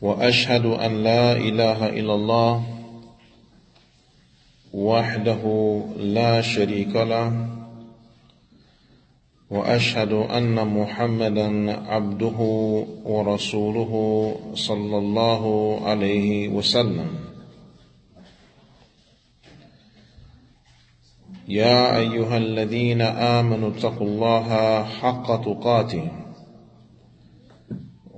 وأشهد أن لا إله إلا الله وحده لا شريك له وأشهد أن محمدا عبده ورسوله صلى الله عليه وسلم. يا أيها الذين آمنوا اتقوا الله حق تقاته.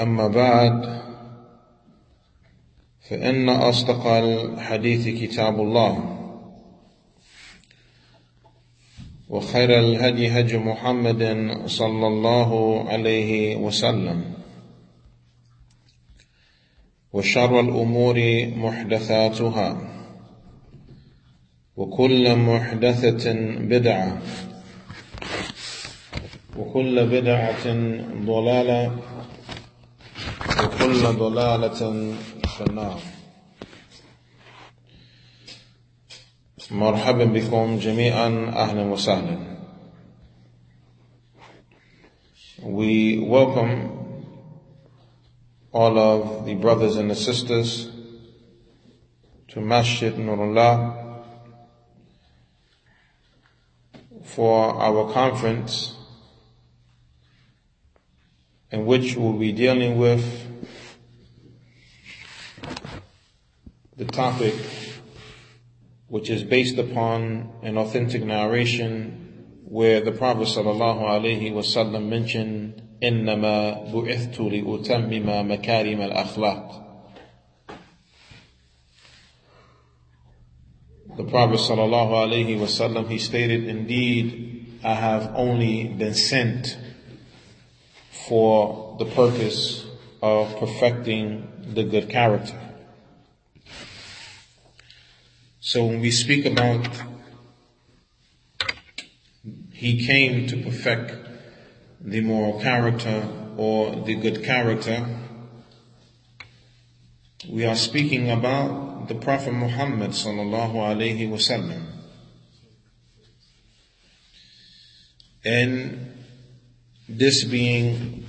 أما بعد فإن أصدق الحديث كتاب الله وخير الهدي هدي محمد صلى الله عليه وسلم وشر الأمور محدثاتها وكل محدثة بدعة وكل بدعة ضلالة وكل ضلالة في النار مرحبا بكم جميعا أهلا وسهلا We welcome all of the brothers and the sisters to Masjid Nur Allah for our conference in which we'll be dealing with the topic which is based upon an authentic narration where the Prophet sallallahu alaihi wasallam mentioned إنما بعثت لأتمم مكارم الأخلاق The Prophet sallallahu alaihi wasallam he stated, indeed, I have only been sent for the purpose of perfecting the good character. So when we speak about he came to perfect the moral character or the good character, we are speaking about the Prophet Muhammad sallallahu alaihi wasallam. And this being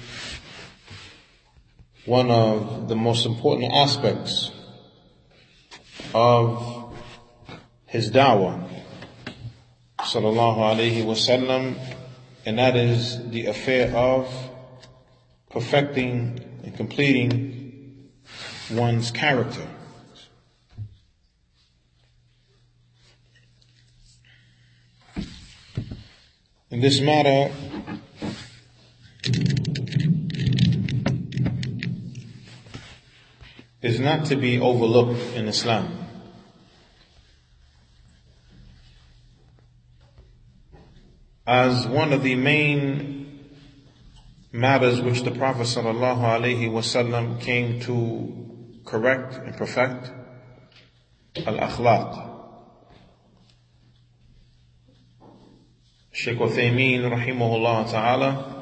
one of the most important aspects of his da'wah sallallahu alayhi wasallam and that is the affair of perfecting and completing one's character. In this matter, is not to be overlooked in Islam. As one of the main matters which the Prophet sallallahu came to correct and perfect, al-akhlaq. Sheikh Uthaymeen rahimahullah ta'ala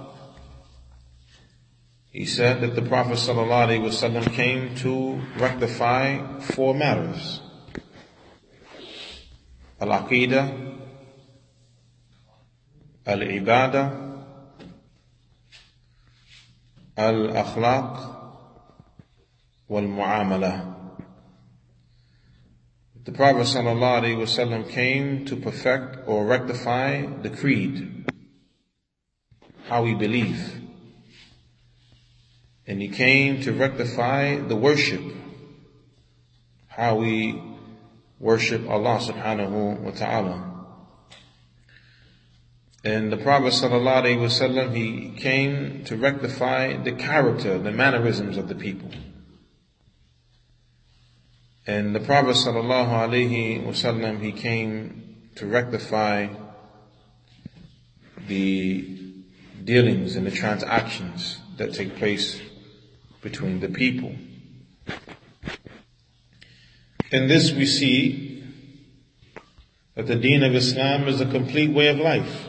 he said that the Prophet ﷺ came to rectify four matters. Al-Aqidah, Al-Ibadah, Al-Akhlaq, Wal-Mu'amalah. The Prophet ﷺ came to perfect or rectify the creed, how we believe. And he came to rectify the worship, how we worship Allah subhanahu wa ta'ala. And the Prophet ﷺ, he came to rectify the character, the mannerisms of the people. And the Prophet wasallam, he came to rectify the dealings and the transactions that take place between the people. In this we see that the deen of Islam is a complete way of life.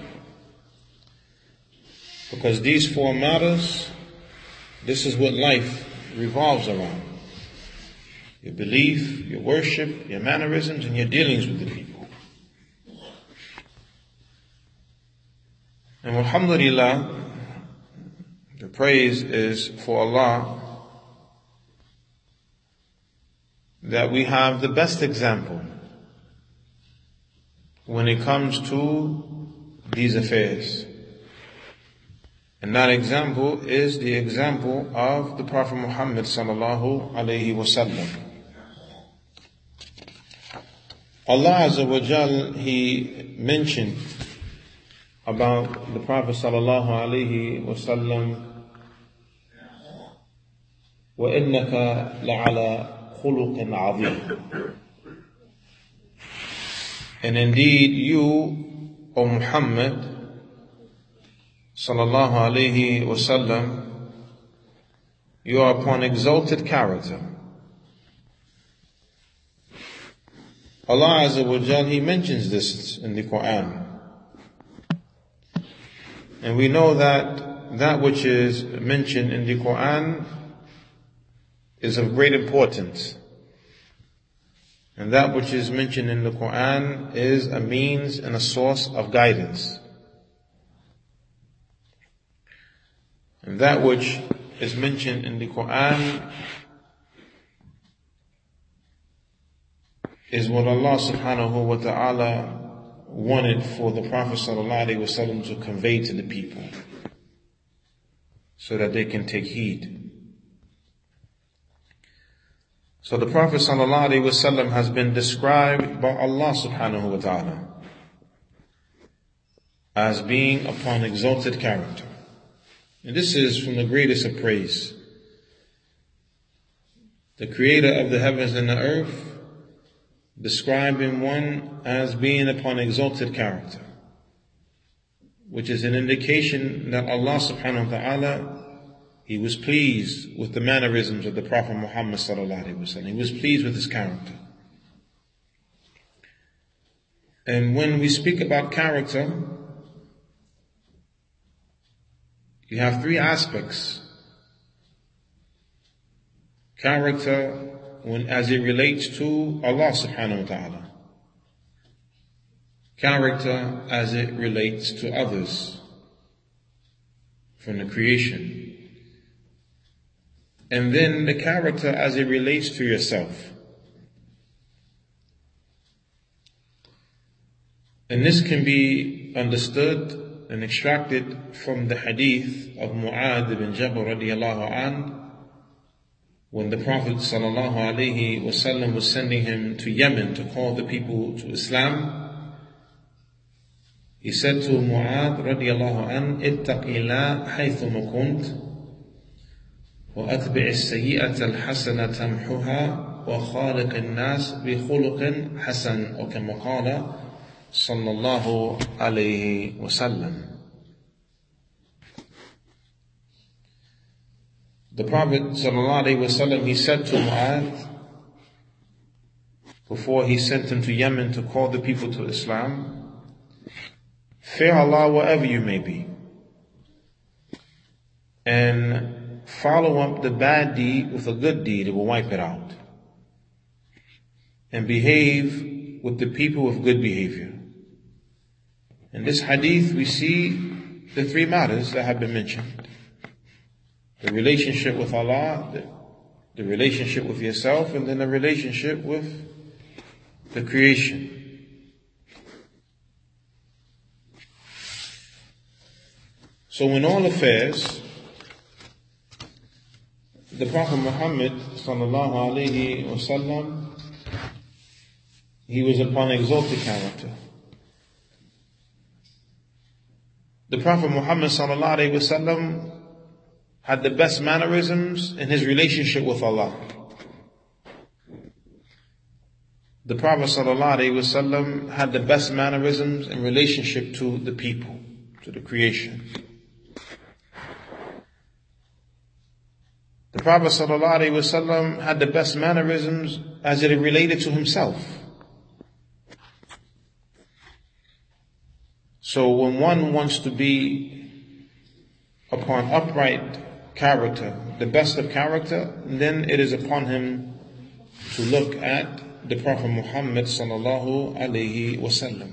Because these four matters, this is what life revolves around your belief, your worship, your mannerisms, and your dealings with the people. And Alhamdulillah, the praise is for Allah that we have the best example when it comes to these affairs. And that example is the example of the Prophet Muhammad sallallahu alaihi wasallam. Allah Azza wa Jal, He mentioned about the Prophet sallallahu alaihi wasallam, وَإِنَّكَ لَعَلَى خُلُقٍ عَظِيمٍ And indeed you, O Muhammad, sallallahu alaihi wasallam, you are upon exalted character. Allah Azza wa Jal, He mentions this in the Quran. And we know that that which is mentioned in the Quran is of great importance. And that which is mentioned in the Quran is a means and a source of guidance. And that which is mentioned in the Quran is what Allah subhanahu wa ta'ala wanted for the Prophet sallallahu alaihi wasallam to convey to the people so that they can take heed. So the Prophet sallallahu alaihi wasallam has been described by Allah subhanahu wa ta'ala as being upon exalted character. And this is from the greatest of praise. The creator of the heavens and the earth describing one as being upon exalted character, which is an indication that Allah subhanahu wa ta'ala, He was pleased with the mannerisms of the Prophet Muhammad sallallahu alaihi wasallam. He was pleased with his character. And when we speak about character, you have three aspects. Character when, as it relates to Allah subhanahu wa ta'ala. Character as it relates to others from the creation. And then the character as it relates to yourself. And this can be understood and extracted from the hadith of Mu'adh ibn Jabal radiallahu anhu when the Prophet ﷺ was sending him to Yemen to call the people to Islam, he said to Mu'adh radiallahu an, اتق الله حيثما كنت وأتبع السيئة الحسنة تمحها وخالق الناس بخلق حسن أو كما قال صلى الله عليه وسلم The Prophet ﷺ, he said to Mu'adh, before he sent him to Yemen to call the people to Islam, fear Allah wherever you may be. And follow up the bad deed with a good deed, it will wipe it out. And behave with the people with good behavior. In this hadith, we see the three matters that have been mentioned. The relationship with Allah, the, the relationship with yourself, and then the relationship with the creation. So in all affairs, the Prophet Muhammad sallallahu alaihi wasallam, he was upon exalted character. The Prophet Muhammad wasallam had the best mannerisms in his relationship with Allah. The Prophet wasallam had the best mannerisms in relationship to the people, to the creation. The Prophet ﷺ had the best mannerisms as it related to himself. So when one wants to be upon upright character, the best of character, then it is upon him to look at the Prophet Muhammad sallallahu alaihi wasallam.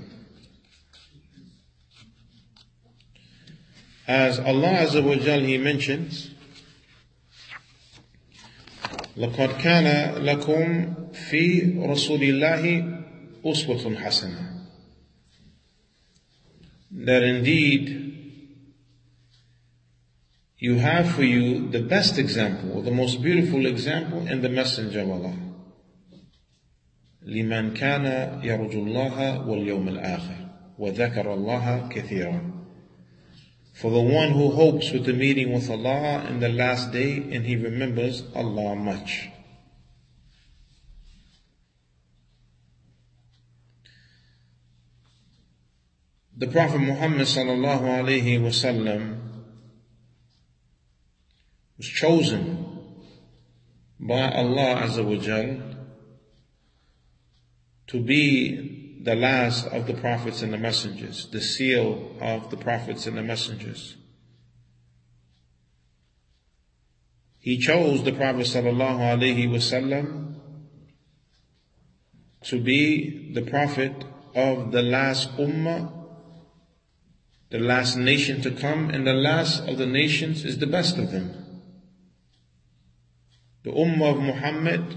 As Allah Azza wa Jal, He mentions, لقد كان لكم في رسول الله أسوة حسنة that indeed you have for you the best example, the most beautiful example in the Messenger of Allah. لمن كان يرجو الله واليوم الآخر وذكر الله كثيرا For the one who hopes with the meeting with Allah in the last day and he remembers Allah much. The Prophet Muhammad sallallahu alayhi wasallam was chosen by Allah Azza wa to be the last of the prophets and the messengers, the seal of the prophets and the messengers. He chose the Prophet sallallahu alaihi wasallam to be the prophet of the last ummah, the last nation to come, and the last of the nations is the best of them. The ummah of Muhammad,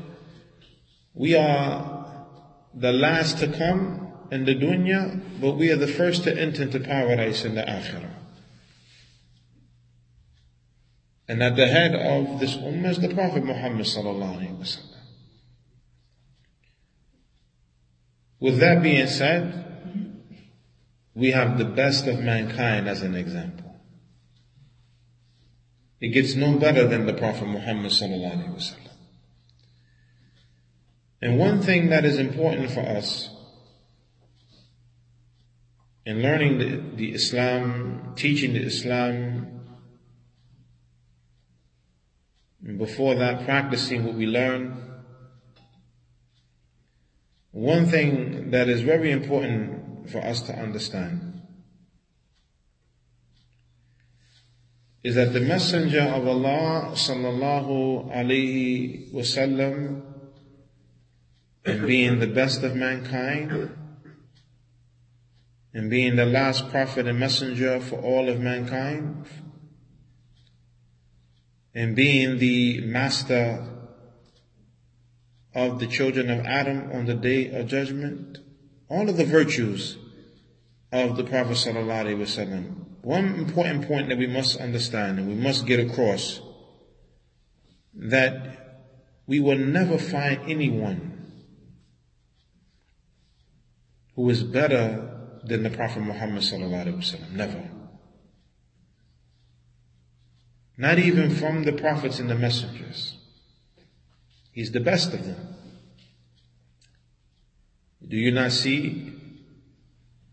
we are the last to come in the dunya, but we are the first to enter into paradise in the akhirah. And at the head of this ummah is the Prophet Muhammad sallallahu alaihi wasallam. With that being said, we have the best of mankind as an example. It gets no better than the Prophet Muhammad sallallahu alaihi wasallam. And one thing that is important for us in learning the, the Islam, teaching the Islam, and before that practicing what we learn, one thing that is very important for us to understand is that the Messenger of Allah sallallahu alaihi wasallam and being the best of mankind and being the last prophet and messenger for all of mankind and being the master of the children of Adam on the day of judgment. All of the virtues of the Prophet wasallam. One important point that we must understand and we must get across that we will never find anyone who is better than the Prophet Muhammad sallallahu alaihi wasallam. Never. Not even from the prophets and the messengers. He's the best of them. Do you not see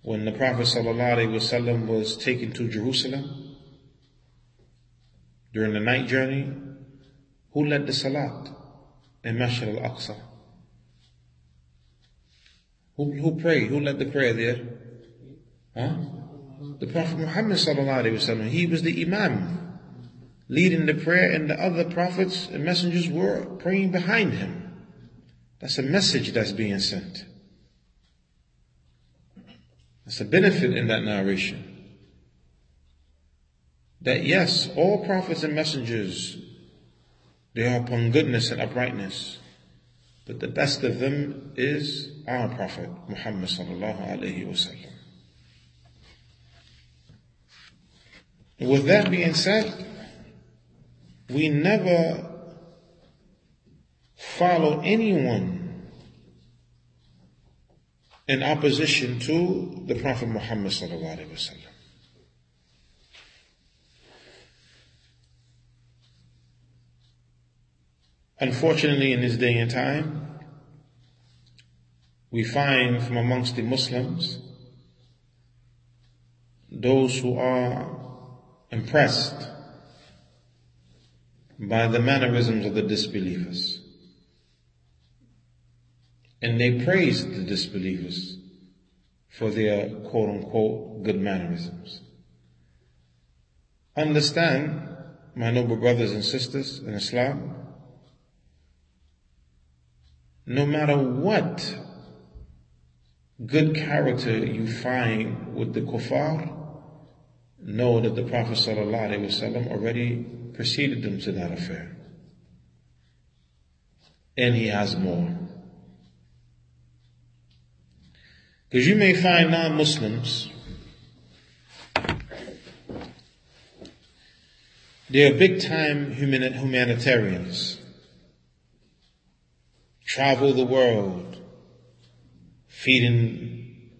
when the Prophet wasallam was taken to Jerusalem during the night journey? Who led the salat in Masjid al-Aqsa? Who, who prayed? Who led the prayer there? Huh? The Prophet Muhammad wasallam. He was the Imam. leading the prayer and the other prophets and messengers were praying behind him. That's a message that's being sent. That's a benefit in that narration. That yes, all prophets and messengers, they are upon goodness and uprightness. But the best of them is our Prophet Muhammad sallallahu alayhi wasallam. With that being said, we never follow anyone in opposition to the Prophet Muhammad sallallahu alaihi wasallam. Unfortunately, in this day and time, we find from amongst the Muslims those who are impressed by the mannerisms of the disbelievers. And they praised the disbelievers for their quote unquote good mannerisms. Understand, my noble brothers and sisters in Islam, no matter what good character you find with the kuffar, know that the Prophet ﷺ already preceded them to that affair. And he has more. Because you may find non-Muslims, they are big time humanitarians. Travel the world, feeding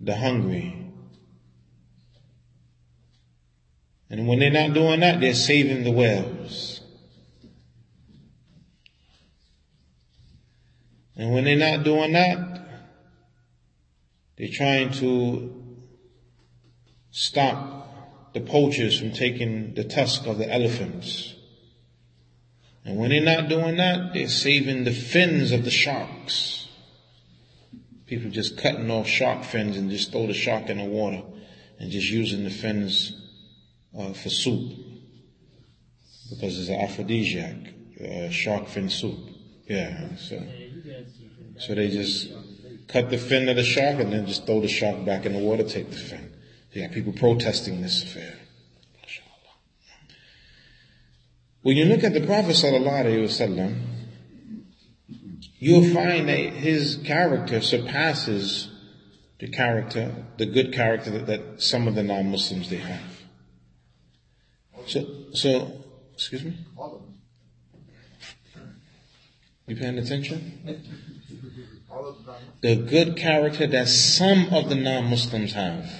the hungry, And when they're not doing that, they're saving the wells. And when they're not doing that, they're trying to stop the poachers from taking the tusk of the elephants. And when they're not doing that, they're saving the fins of the sharks. People just cutting off shark fins and just throw the shark in the water and just using the fins uh, for soup because it's an aphrodisiac, uh, shark fin soup. Yeah, so so they just cut the fin of the shark and then just throw the shark back in the water, take the fin. You got people protesting this affair. When you look at the Prophet sallallahu alaihi wasallam, you'll find that his character surpasses the character, the good character that, that some of the non-Muslims they have. So, so, excuse me? You paying attention? The good character that some of the non-Muslims have.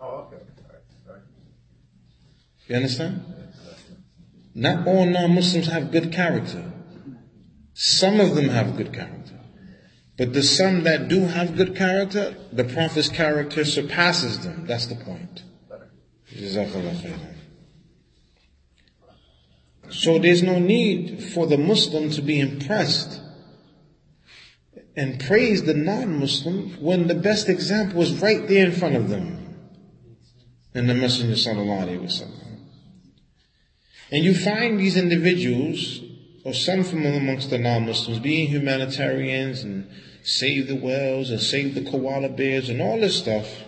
Oh, okay. You understand? Not all non-Muslims have good character. Some of them have good character. But the some that do have good character, the Prophet's character surpasses them. That's the point. So there's no need for the Muslim to be impressed and praise the non-Muslim when the best example is right there in front of them. In the Messenger sallallahu alaihi wasallam. And you find these individuals, or some from amongst the non-Muslims, being humanitarians and save the whales and save the koala bears and all this stuff.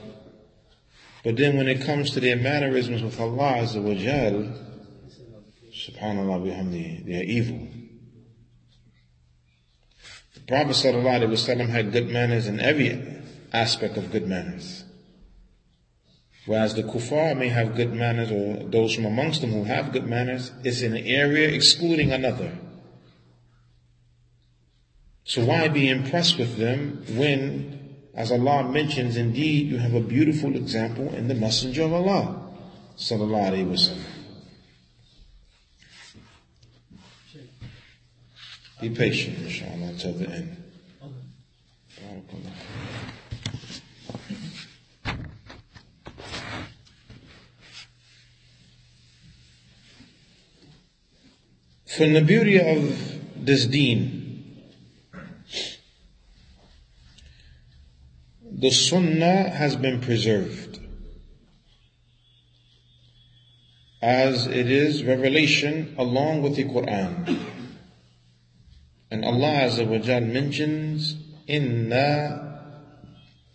But then when it comes to their mannerisms with Allah Azza wa Jal, subhanallah bihamdi, they are evil. Prophet ﷺ had good manners in every aspect of good manners. Whereas the kuffar may have good manners, or those from amongst them who have good manners, is in an area excluding another. So why be impressed with them when, as Allah mentions, indeed you have a beautiful example in the Messenger of Allah, sallallahu alaihi wasallam. Be patient, inshallah, until the end. From the beauty of this deen, the sunnah has been preserved. as it is revelation along with the Quran. And Allah Azza wa Jal mentions, Inna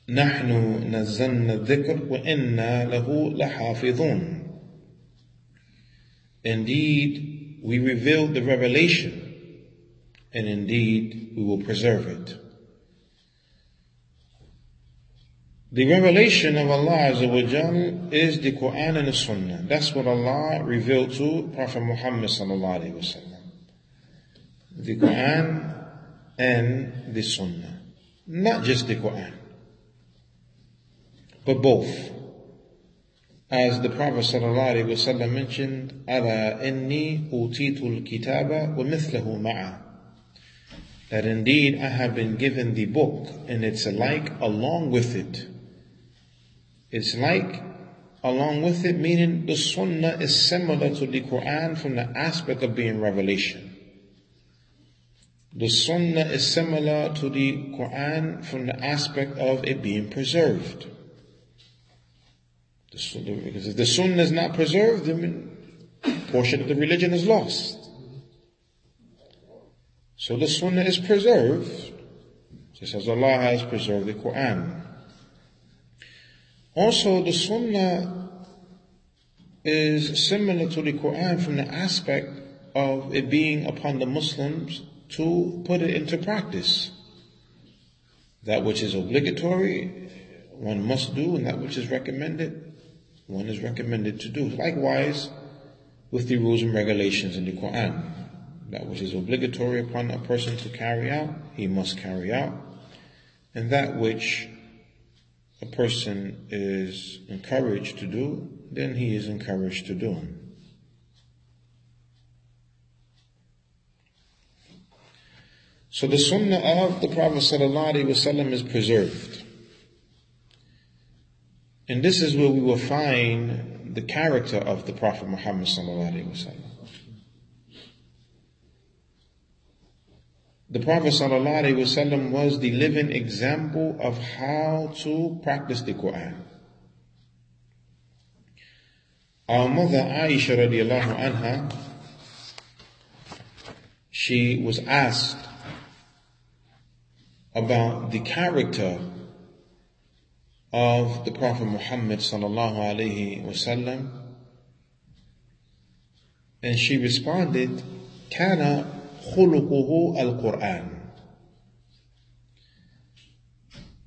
nazzalna dhikr wa inna lahu lahafidhun. Indeed, we revealed the revelation, and indeed we will preserve it. The revelation of Allah Azza is the Quran and the Sunnah. That's what Allah revealed to Prophet Muhammad sallallahu alaihi wasallam. The Quran and the Sunnah. Not just the Quran, but both. As the Prophet wasallam mentioned, "Ala inni utitul kitaba wa mithlahu ma'a." That indeed I have been given the book and its like along with it. It's like along with it, meaning the Sunnah is similar to the Quran from the aspect of being revelation. The Sunnah is similar to the Quran from the aspect of it being preserved. Because if the Sunnah is not preserved, then portion of the religion is lost. So the Sunnah is preserved, just as Allah has preserved the Quran. Also, the Sunnah is similar to the Quran from the aspect of it being upon the Muslims to put it into practice. That which is obligatory, one must do, and that which is recommended, one is recommended to do. Likewise, with the rules and regulations in the Quran. That which is obligatory upon a person to carry out, he must carry out. And that which a person is encouraged to do, then he is encouraged to do So the sunnah of the Prophet ﷺ is preserved. And this is where we will find the character of the Prophet Muhammad ﷺ. The Prophet ﷺ was the living example of how to practice the Quran. Our mother Aisha radiallahu anha, she was asked about the character of the Prophet Muhammad sallallahu alaihi wasallam, and she responded, "Kana khuluquhu al-Quran."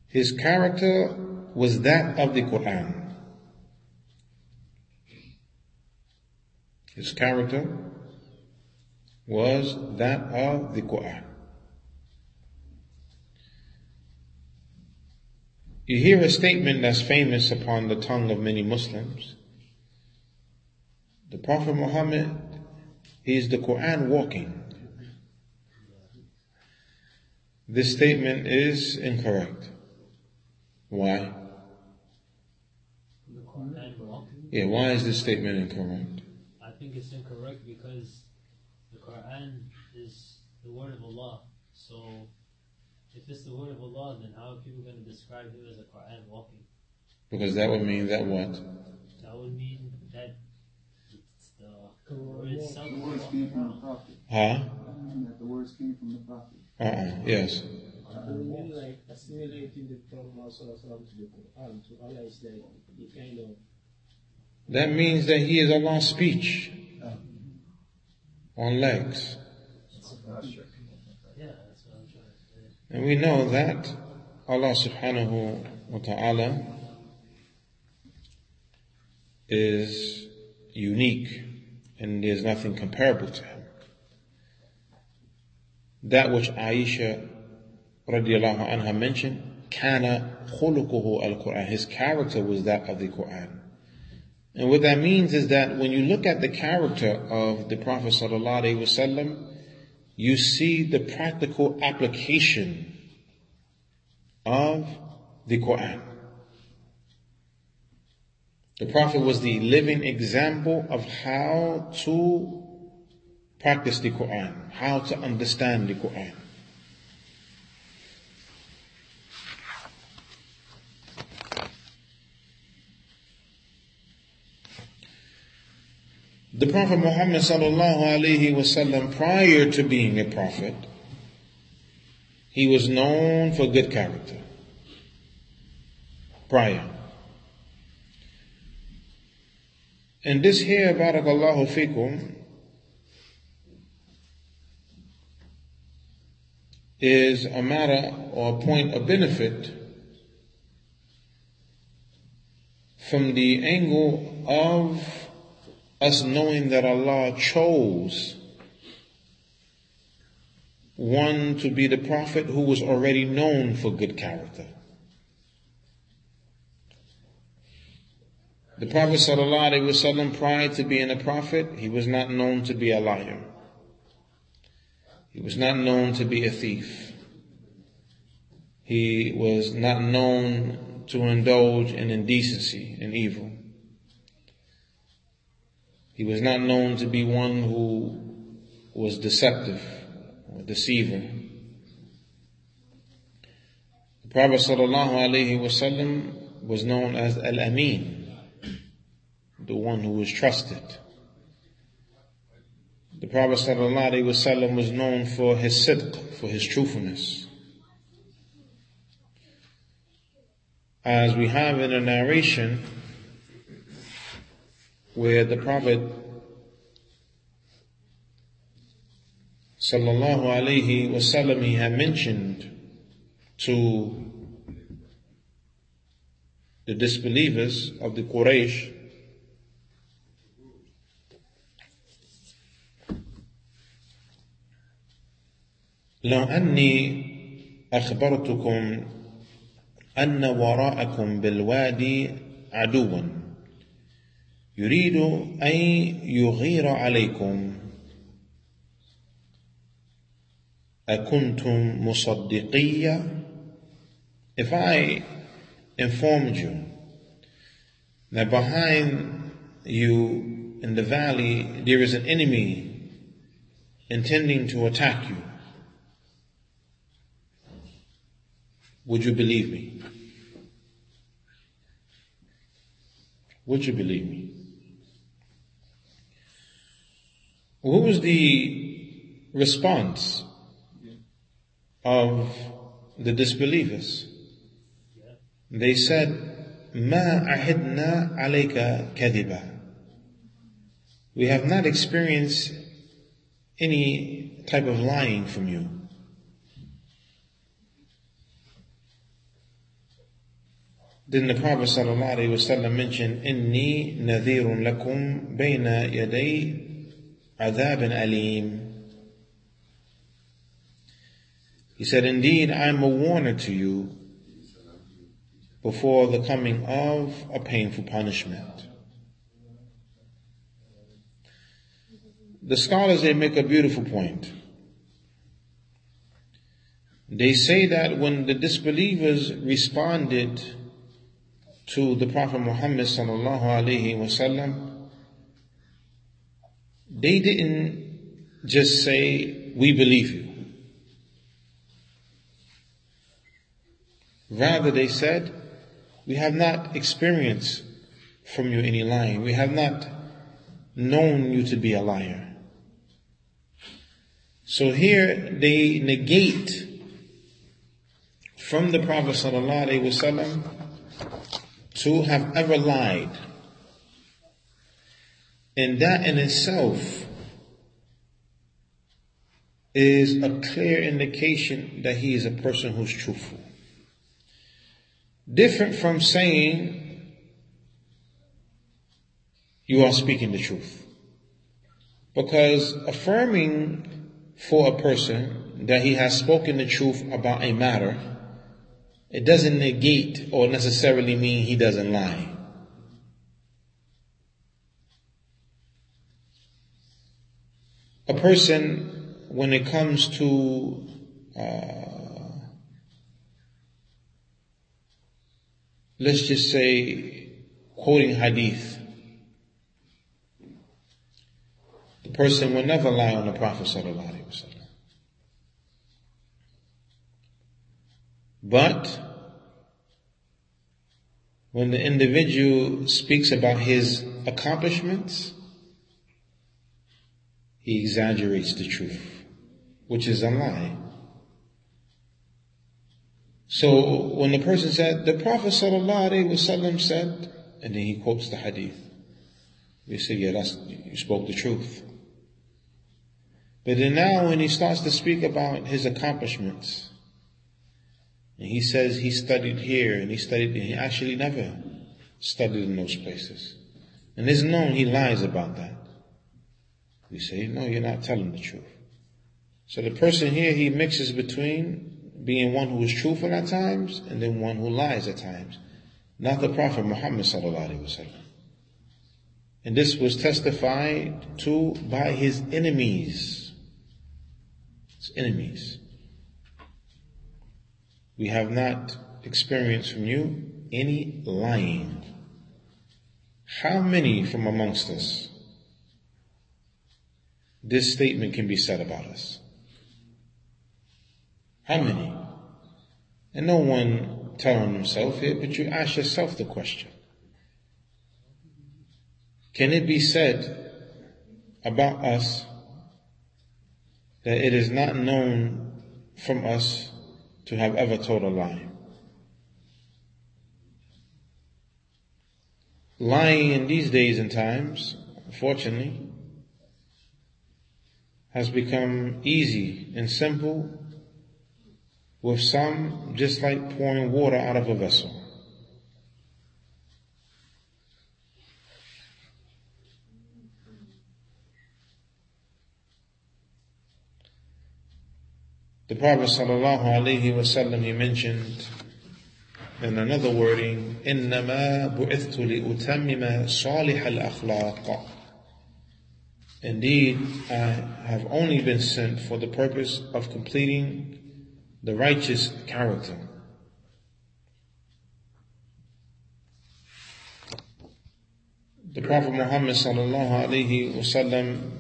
His character was that of the Quran. His character was that of the Quran. You hear a statement that's famous upon the tongue of many Muslims. The Prophet Muhammad is the Quran walking. This statement is incorrect. Why? Yeah, why is this statement incorrect? I think it's incorrect because the Quran is the word of Allah. So if it's the word of Allah, then how are people going to describe him as a Quran walking? Because that would mean that what? That would mean that it's the word itself The words came from the. Prophet. Huh? That the words came from the Prophet. Uh-uh, yes. Uh, I mean like assimilating the Prophet to the Quran, to Allah is like the kind of That means that he is Allah's speech uh-huh. on legs. Yeah, that's what I'm trying to say. And we know that Allah subhanahu wa ta'ala is unique and there's nothing comparable to him. That which Aisha radiallahu anha mentioned, kana khuluquhu al-Quran. His character was that of the Quran. And what that means is that when you look at the character of the Prophet sallallahu alaihi wasallam, you see the practical application of the Quran. The Prophet was the living example of how to practice the Quran, how to understand the Quran. The Prophet Muhammad sallallahu alaihi wasallam, prior to being a prophet, he was known for good character. Prior. And this here, barakallahu fikum, is a matter or a point of benefit from the angle of us knowing that Allah chose one to be the prophet who was already known for good character. The Prophet ﷺ, prior to being a prophet, he was not known to be a liar. He was not known to be a thief. He was not known to indulge in indecency and evil. He was not known to be one who was deceptive or deceiver. The Prophet wasallam was known as Al-Amin, the one who was trusted. The Prophet wasallam was known for his sidq, for his truthfulness. As we have in a narration, where the Prophet sallallahu alaihi wasallam he had mentioned to the disbelievers of the Quraysh لو أني أخبرتكم أن وراءكم بالوادي عدوا يريد أن يغير عليكم أكنتم مصدقية If I informed you that behind you in the valley there is an enemy intending to attack you, would you believe me? Would you believe me? What was the response of the disbelievers? They said, ما عهدنا عليك كذبا. We have not experienced any type of lying from you. Then the Prophet ﷺ mentioned, إني نذير لكم بين يدي عذاب أليم. He said, Indeed, I am a warner to you before the coming of a painful punishment. The scholars, they make a beautiful point. They say that when the disbelievers responded to the Prophet Muhammad sallallahu alaihi wasallam, they didn't just say, we believe you. Rather, they said, we have not experienced from you any lying. We have not known you to be a liar. So here they negate from the Prophet wasallam to have ever lied. And that in itself is a clear indication that he is a person who's truthful. Different from saying you are speaking the truth. Because affirming for a person that he has spoken the truth about a matter, it doesn't negate or necessarily mean he doesn't lie. A person, when it comes to uh, let's just say quoting hadith, the person will never lie on the Prophet sallallahu wasallam. But when the individual speaks about his accomplishments, he exaggerates the truth, which is a lie. So when the person said, the Prophet ﷺ said, and then he quotes the hadith, we say, yeah, that's, you spoke the truth. But then now when he starts to speak about his accomplishments, and he says he studied here and he studied, he actually never studied in those places. And it's known he lies about that. We say, no, you're not telling the truth. So the person here, he mixes between being one who is truthful at times and then one who lies at times. Not the Prophet Muhammad sallallahu alaihi wasallam. And this was testified to by his enemies. His enemies. We have not experienced from you any lying. How many from amongst us this statement can be said about us? How many? And no one telling himself here, but you ask yourself the question. Can it be said about us that it is not known from us to have ever told a lie? Lying in these days and times, unfortunately, has become easy and simple with some just like pouring water out of a vessel. The Prophet sallallahu alaihi wasallam he mentioned in another wording, إنما بعثت لأتمم صالح الأخلاق. Indeed, I have only been sent for the purpose of completing the righteous character. The Prophet Muhammad sallallahu alaihi wasallam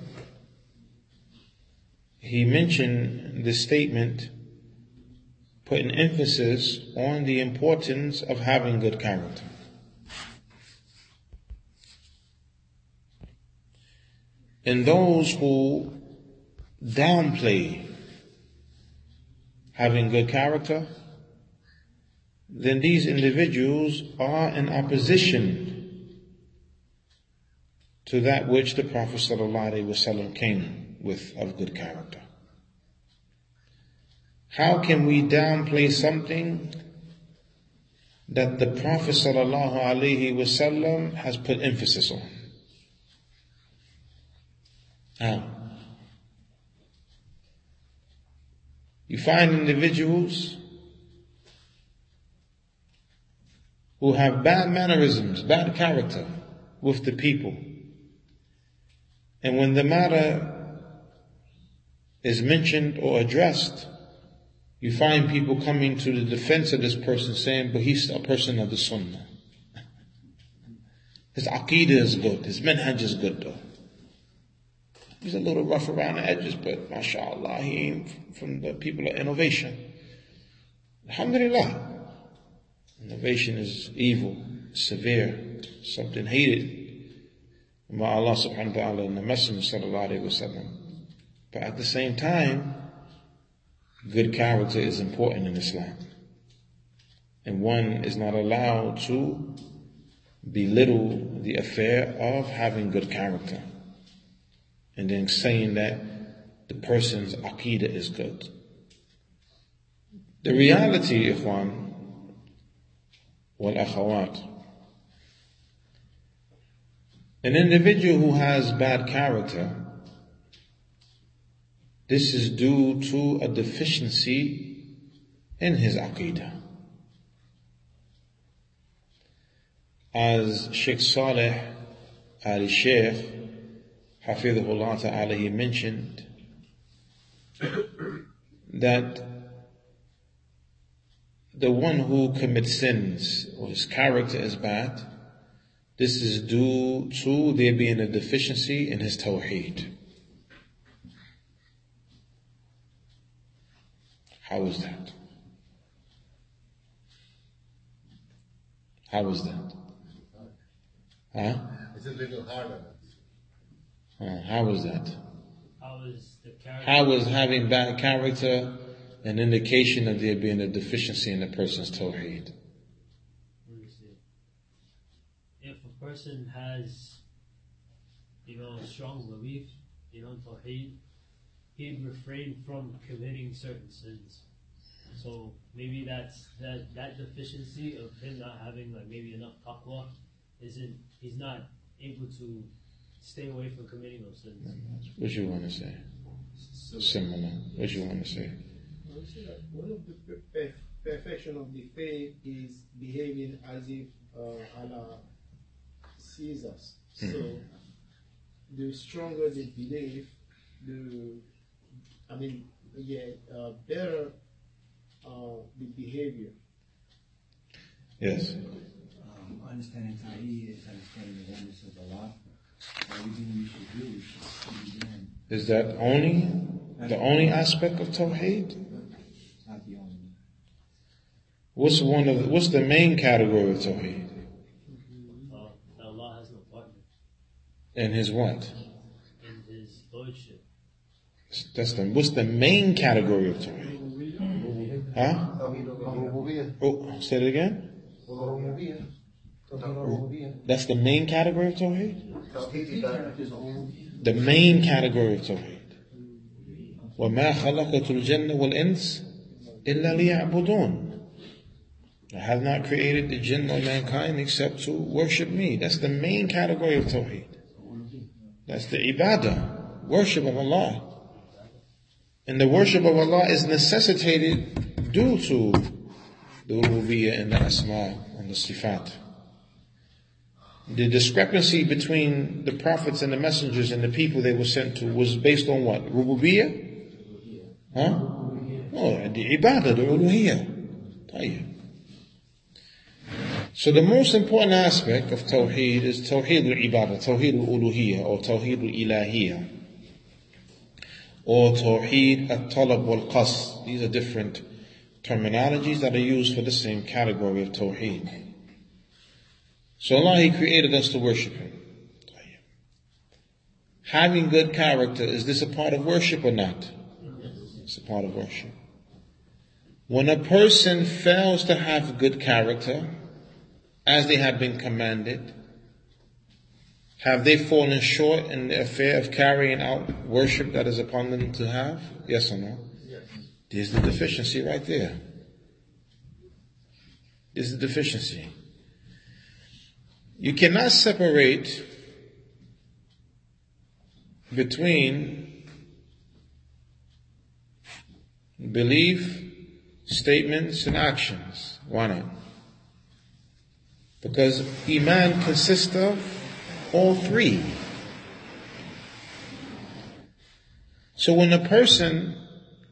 he mentioned this statement, putting emphasis on the importance of having good character. And those who downplay having good character, then these individuals are in opposition to that which the Prophet ﷺ came with of good character. How can we downplay something that the Prophet ﷺ has put emphasis on? How? You find individuals who have bad mannerisms, bad character with the people. And when the matter is mentioned or addressed, you find people coming to the defense of this person saying, but he's a person of the sunnah. His aqidah is good, his manhaj is good though. He's a little rough around the edges, but mashallah, he ain't from the people of innovation. Alhamdulillah. Innovation is evil, severe, something hated by Allah subhanahu wa ta'ala and the Messenger sallallahu alayhi wa sallam. But at the same time, good character is important in Islam. And one is not allowed to belittle the affair of having good character and then saying that the person's aqidah is good. The reality, ikhwan, wal akhawat, an individual who has bad character, this is due to a deficiency in his aqidah. As Sheikh Saleh Ali Sheikh Hafidhullah Ta'ala, he mentioned that the one who commits sins or his character is bad, this is due to there being a deficiency in his tawheed. How is that? How is that? Huh? It's a little harder. Uh, how is that? How is, the how is having bad character an indication of there being a deficiency in the person's tawheed? Let me see. If a person has, you know, strong belief, you know, in Tawheed, he'd refrain from committing certain sins. So maybe that's that that deficiency of him not having like maybe enough taqwa isn't he's not able to stay away from committing those sins. What you want to say? Similar. What you want to say? I would say that one of the per- per- perfection of the faith is behaving as if uh, Allah sees us. So the stronger the belief, the I mean, yeah, uh, better uh, the behavior. Yes. Um, understanding Tawheed is understanding the oneness of Allah. Everything we should do, we should begin. Is that only the only aspect of tawheed? Not the only. What's one of the, what's the main category of tawheed? Uh, Allah has no partner And his what? in His lordship. That's the what's the main category of tawheed? Huh? Oh, say it again. That's the main category of tawheed. The main category of tawheed. وما خلقت الجنة والإنس إلا ليعبدون. I have not created the jinn or mankind except to worship me. That's the main category of tawheed. That's the ibadah, worship of Allah. And the worship of Allah is necessitated due to the ulubiyyah and the asma and the sifat. The discrepancy between the prophets and the messengers and the people they were sent to was based on what? Rububiyyah? Huh? Oh, the ibadah, the uluhiyyah. Tayyib. So the most important aspect of Tawheed is Tawheed al-Ibadah, Tawheed al-Uluhiyyah or Tawheed al-Ilahiyyah or Tawheed al-Talab wal-Qasd. These are different terminologies that are used for the same category of Tawheed. So Allah, He created us to worship Him. Having good character, is this a part of worship or not? It's a part of worship. When a person fails to have good character, as they have been commanded, have they fallen short in the affair of carrying out worship that is upon them to have? Yes or no? Yes. There's the deficiency right there. There's the deficiency. You cannot separate between belief, statements, and actions. Why not? Because Iman consists of all three. So when a person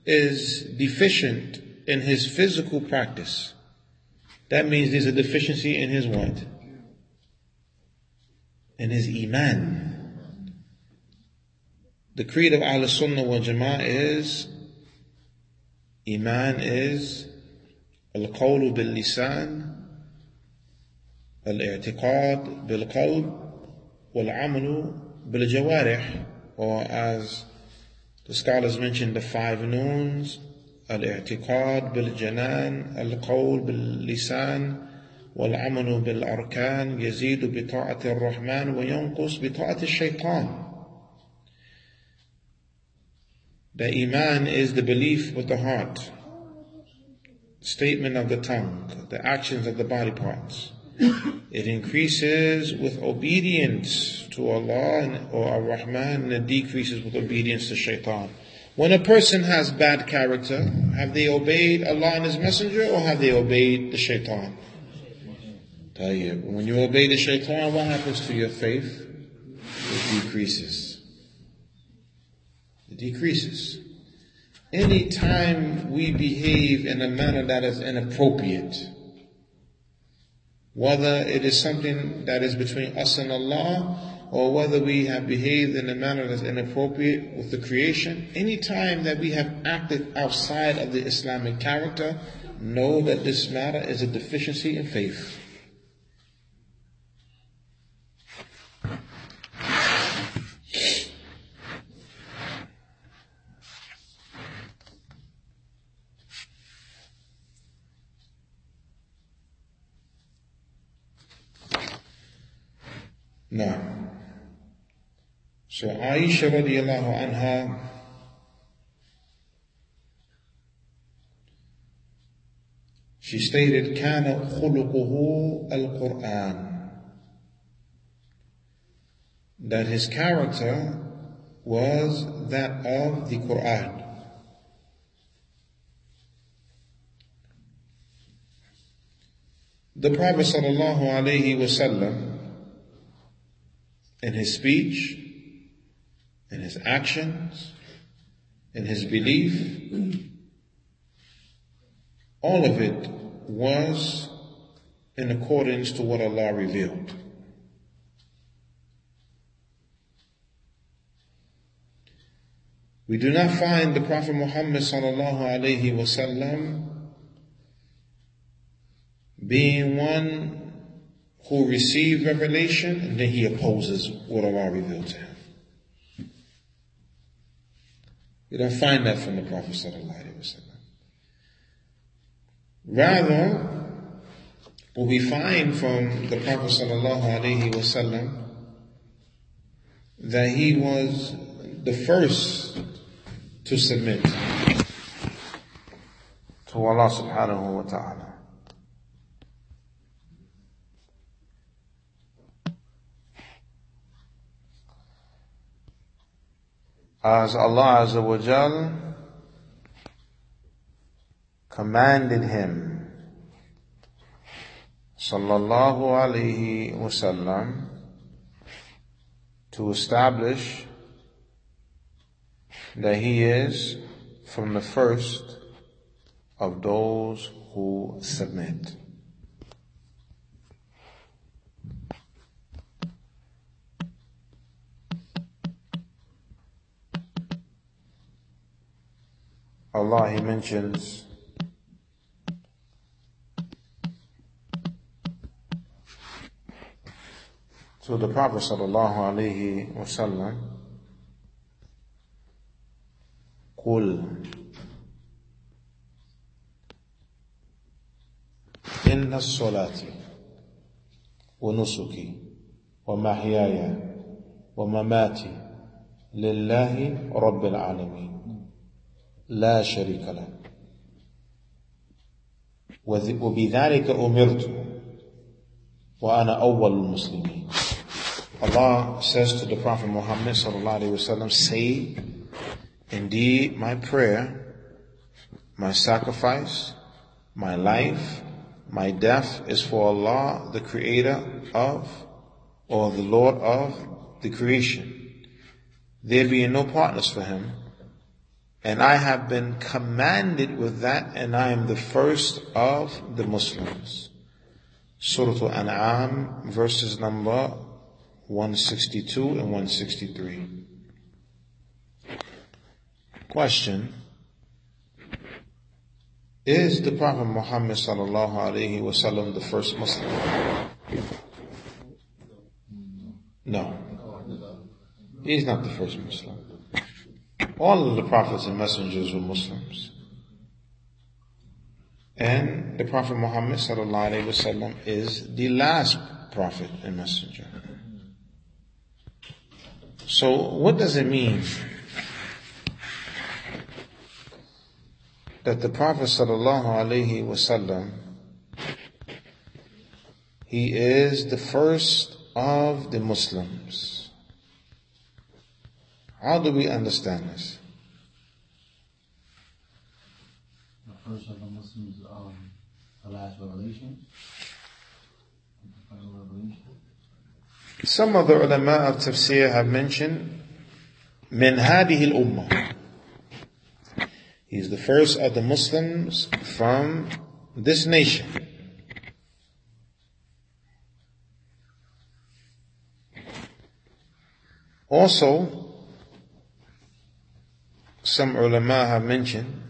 is deficient in his physical practice, that means there's a deficiency in his what? In his Iman. The creed of Ahl Sunnah wal Jama'ah is Iman is Al-Qawlu bil-Lisan الاعتقاد بالقلب والعمل بالجوارح or as the scholars mentioned the five noons الاعتقاد بالجنان القول باللسان والعمل بالأركان يزيد بطاعة الرحمن وينقص بطاعة الشيطان The Iman is the belief with the heart, statement of the tongue, the actions of the body parts. It increases with obedience to Allah or Ar-Rahman and it decreases with obedience to Shaitan. When a person has bad character, have they obeyed Allah and His Messenger or have they obeyed the Shaitan? Tayyib. When you obey the Shaitan, what happens to your faith? It decreases. It decreases. Anytime we behave in a manner that is inappropriate, whether it is something that is between us and Allah, or whether we have behaved in a manner that's inappropriate with the creation, any time that we have acted outside of the Islamic character, know that this matter is a deficiency in faith. Now, so Aisha radiallahu anha she stated كان خلقه القرآن that his character was that of the Quran. The Prophet sallallahu alaihi wasallam in his speech, in his actions, in his belief, all of it was in accordance to what Allah revealed. We do not find the Prophet Muhammad sallallahu alaihi wasallam being one who received revelation and then he opposes what Allah revealed to him. We don't find that from the Prophet. Rather, what we find from the Prophet wasallam that he was the first to submit to Allah subhanahu wa ta'ala. As Allah Azza wa Jal commanded him sallallahu alayhi wasallam to establish that he is from the first of those who submit. Allah, He mentions to the Prophet sallallahu alaihi wasallam, قل إن الصلاة ونسكي ومحياي ومماتي لله رب العالمين لا شريك له وبذلك أمرت وأنا أول المسلمين Allah says to the Prophet Muhammad sallallahu alaihi wasallam, say, indeed my prayer, my sacrifice, my life, my death is for Allah, the creator of, or the Lord of the creation. There being no partners for him. and I have been commanded with that and I am the first of the Muslims. Surah Al-An'am verses number 162 and 163. Question. Is the Prophet Muhammad sallallahu alaihi wasallam the first Muslim? No. He's not the first Muslim. All of the prophets and messengers were Muslims. And the Prophet Muhammad wasallam is the last prophet and messenger. So what does it mean that the Prophet sallallahu alaihi wasallam he is the first of the Muslims? How do we understand this? The first of the Muslims, um, the last revelation. Some of the ulama of tafsir have mentioned min hadihi al-ummah. He is the first of the Muslims from this nation. Also, some ulama have mentioned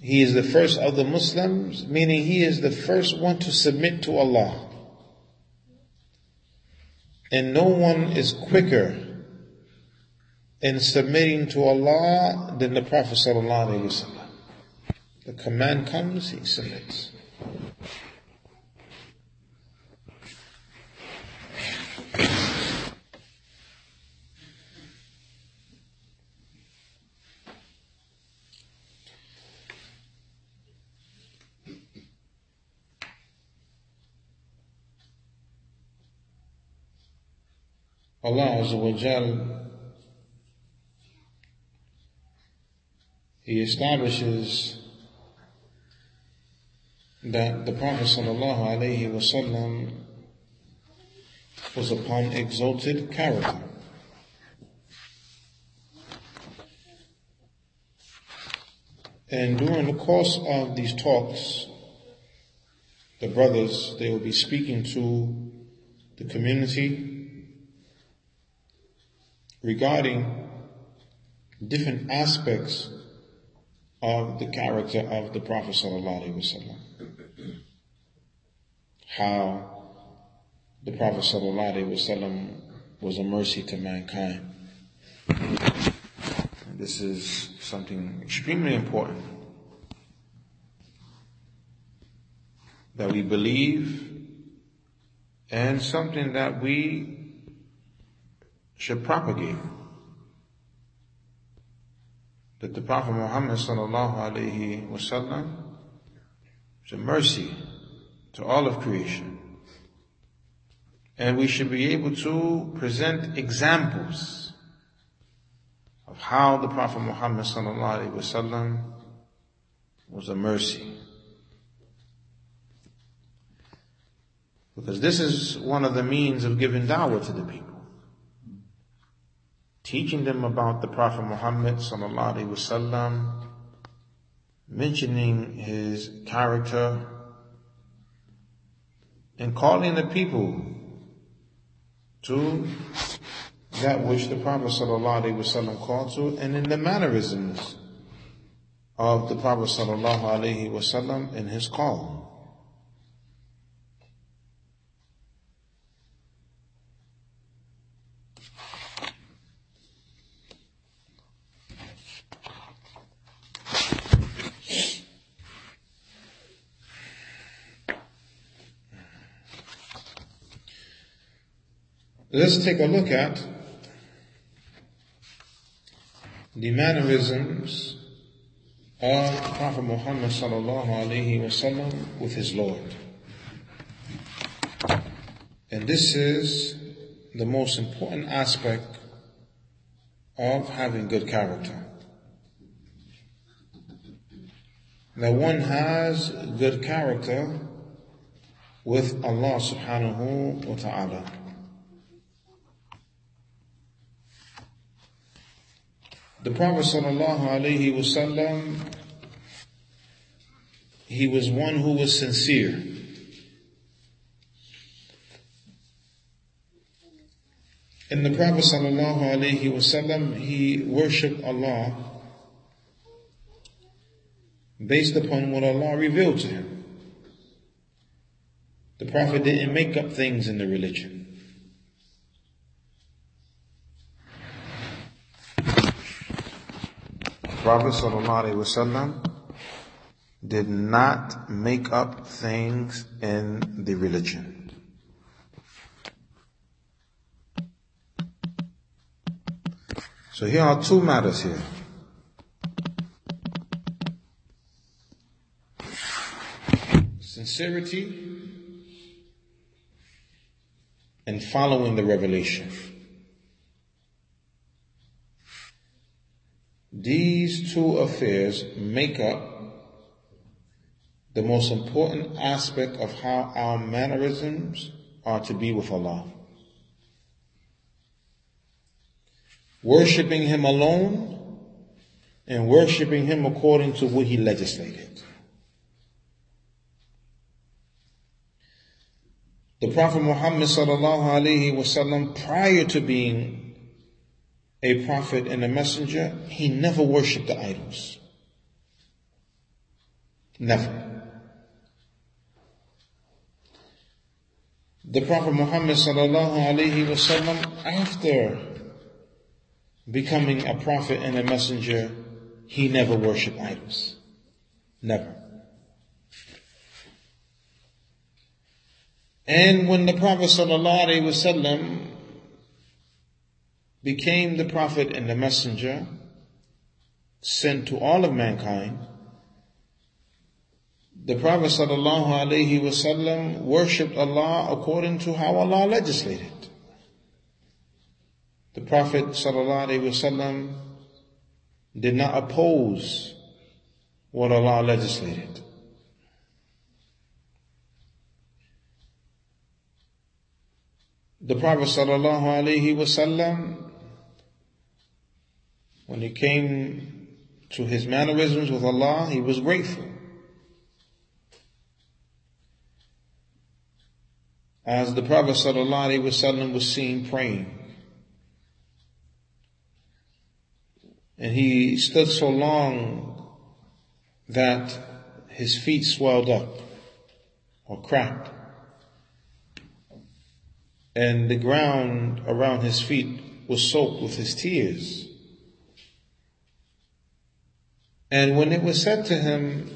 he is the first of the Muslims, meaning he is the first one to submit to Allah. And no one is quicker in submitting to Allah than the Prophet sallallahu alaihi wasallam. The command comes, he submits. Allah Azza wa Jal, He establishes that the Prophet sallallahu alaihi wasallam was upon exalted character. And during the course of these talks, the brothers, they will be speaking to the community regarding different aspects of the character of the Prophet wasallam. How the Prophet wasallam was a mercy to mankind. And this is something extremely important that we believe and something that we should propagate. That the Prophet Muhammad sallallahu alaihi wasallam is a mercy to all of creation. And we should be able to present examples of how the Prophet Muhammad sallallahu alaihi wasallam was a mercy. Because this is one of the means of giving da'wah to the people. Teaching them about the Prophet Muhammad sallallahu alaihi wasallam, mentioning his character, and calling the people to that which the Prophet sallallahu alaihi wasallam called to, and in the mannerisms of the Prophet sallallahu alaihi wasallam in his call. Let's take a look at the mannerisms of Prophet Muhammad sallallahu alaihi wasallam with his Lord. And this is the most important aspect of having good character. That one has good character with Allah subhanahu wa ta'ala. The Prophet sallallahu alaihi wasallam, he was one who was sincere. And the Prophet sallallahu alaihi wasallam, he worshipped Allah based upon what Allah revealed to him. The Prophet didn't make up things in the religion. Prophet wasallam did not make up things in the religion. So here are two matters here. Sincerity and following the revelation. These two affairs make up the most important aspect of how our mannerisms are to be with Allah. Worshipping Him alone and worshipping Him according to what He legislated. The Prophet Muhammad sallallahu alaihi wasallam prior to being a prophet and a messenger, he never worshiped the idols. Never. The Prophet Muhammad sallallahu alaihi wasallam, after becoming a prophet and a messenger, he never worshiped idols. Never. And when the Prophet sallallahu alaihi wasallam became the prophet and the messenger sent to all of mankind, the Prophet wasallam worshipped Allah according to how Allah legislated. the Prophet ﷺ did not oppose what Allah legislated. The Prophet ﷺ, when he came to his mannerisms with Allah, he was grateful. As the Prophet ﷺ was seen praying, and he stood so long that his feet swelled up or cracked and the ground around his feet was soaked with his tears. And when it was said to him,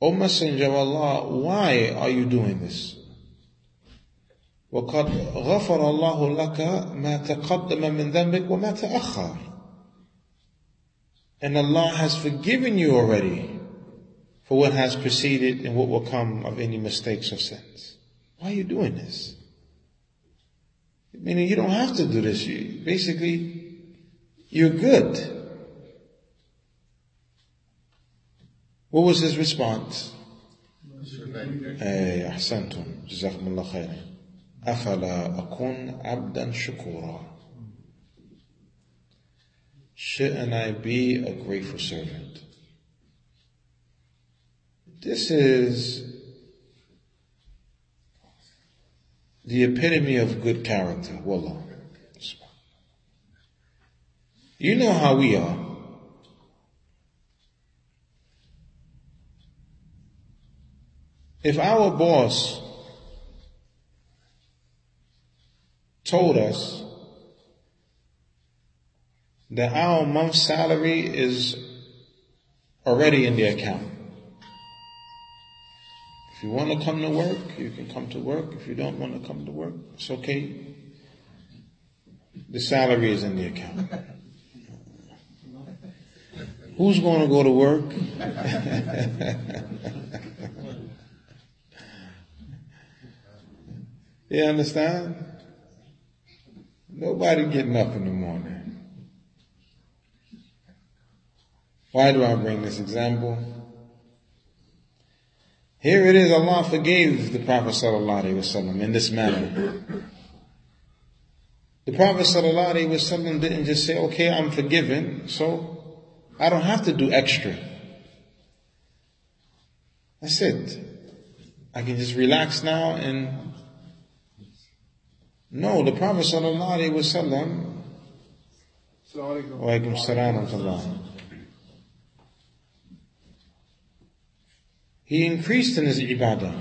O Messenger of Allah, why are you doing this? وقد غفر الله لك ما تقدم من ذنبك وما تأخر. And Allah has forgiven you already for what has preceded and what will come of any mistakes or sins. Why are you doing this? Meaning you don't have to do this. You, basically, you're good. What was his response? Hey, أحسنتم جزاكم الله خيرا أفلا أكون عبدا شكورا Shouldn't I be a grateful servant? This is the epitome of good character. Wallah. You know how we are. If our boss told us that our month's salary is already in the account, if you want to come to work, you can come to work. If you don't want to come to work, it's okay. The salary is in the account. Who's going to go to work? you understand? Nobody getting up in the morning. Why do I bring this example? Here it is, Allah forgave the Prophet ﷺ in this manner. The Prophet ﷺ didn't just say, okay, I'm forgiven, so I don't have to do extra. That's it. I can just relax now and no, the Prophet ﷺ Wa alaikum salam he increased in his ibadah.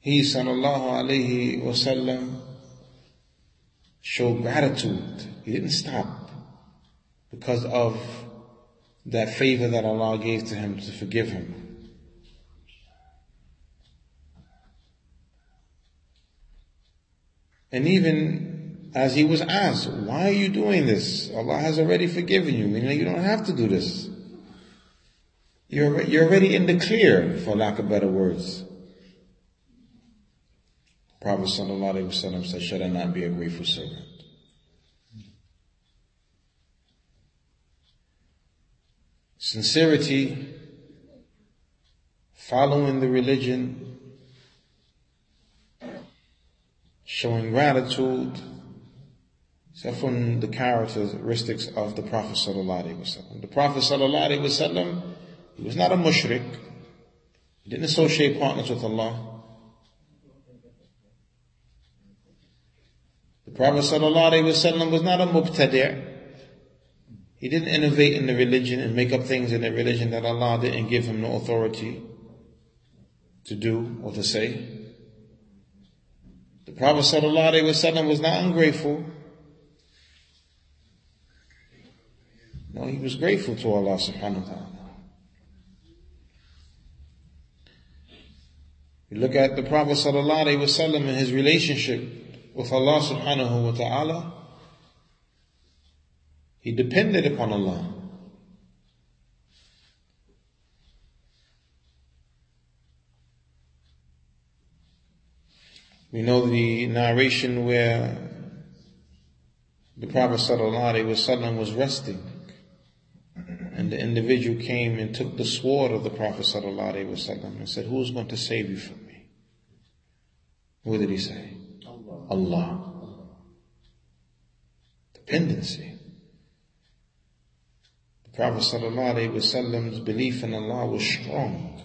He sallallahu alaihi wasallam showed gratitude. He didn't stop because of that favor that Allah gave to him to forgive him. And even as he was asked, why are you doing this? Allah has already forgiven you. Meaning you don't have to do this. You're, you're already in the clear, for lack of better words. Prophet wasallam said, should I not be a grateful servant? Sincerity, following the religion, showing gratitude, so from the characteristics of the Prophet ﷺ. The Prophet ﷺ, he was not a mushrik. He didn't associate partners with Allah. The Prophet ﷺ was not a mubtadi'. He didn't innovate in the religion and make up things in the religion that Allah didn't give him no authority to do or to say. The Prophet ﷺ was not ungrateful. No, he was grateful to Allah subhanahu wa ta'ala. You look at the Prophet sallallahu alaihi wasallam and his relationship with Allah subhanahu wa ta'ala. He depended upon Allah. We know the narration where the Prophet ﷺ was resting and the individual came and took the sword of the Prophet ﷺ and said, who is going to save you from me? What did he say? Allah. Allah. Dependency. The Prophet ﷺ's belief in Allah was strong.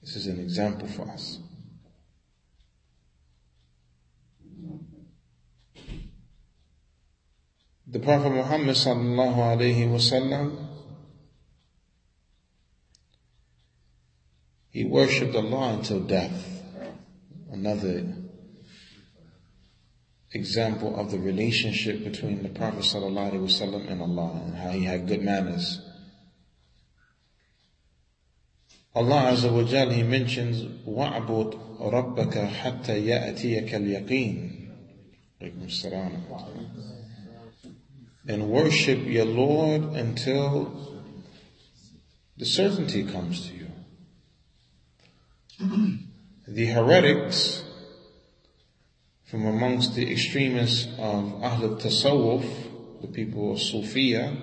This is an example for us. The Prophet Muhammad sallallahu alayhi wasallam, he worshipped Allah until death. Another example of the relationship between the Prophet sallallahu alayhi wasallam and Allah and how he had good manners. Allah Azza wa Jal, He mentions, وَعْبُدْ رَبَّكَ حَتَّى يَأْتِيَكَ الْيَقِينَ and worship your Lord until the certainty comes to you. The heretics from amongst the extremists of Ahl Tasawwuf, the people of Sufia,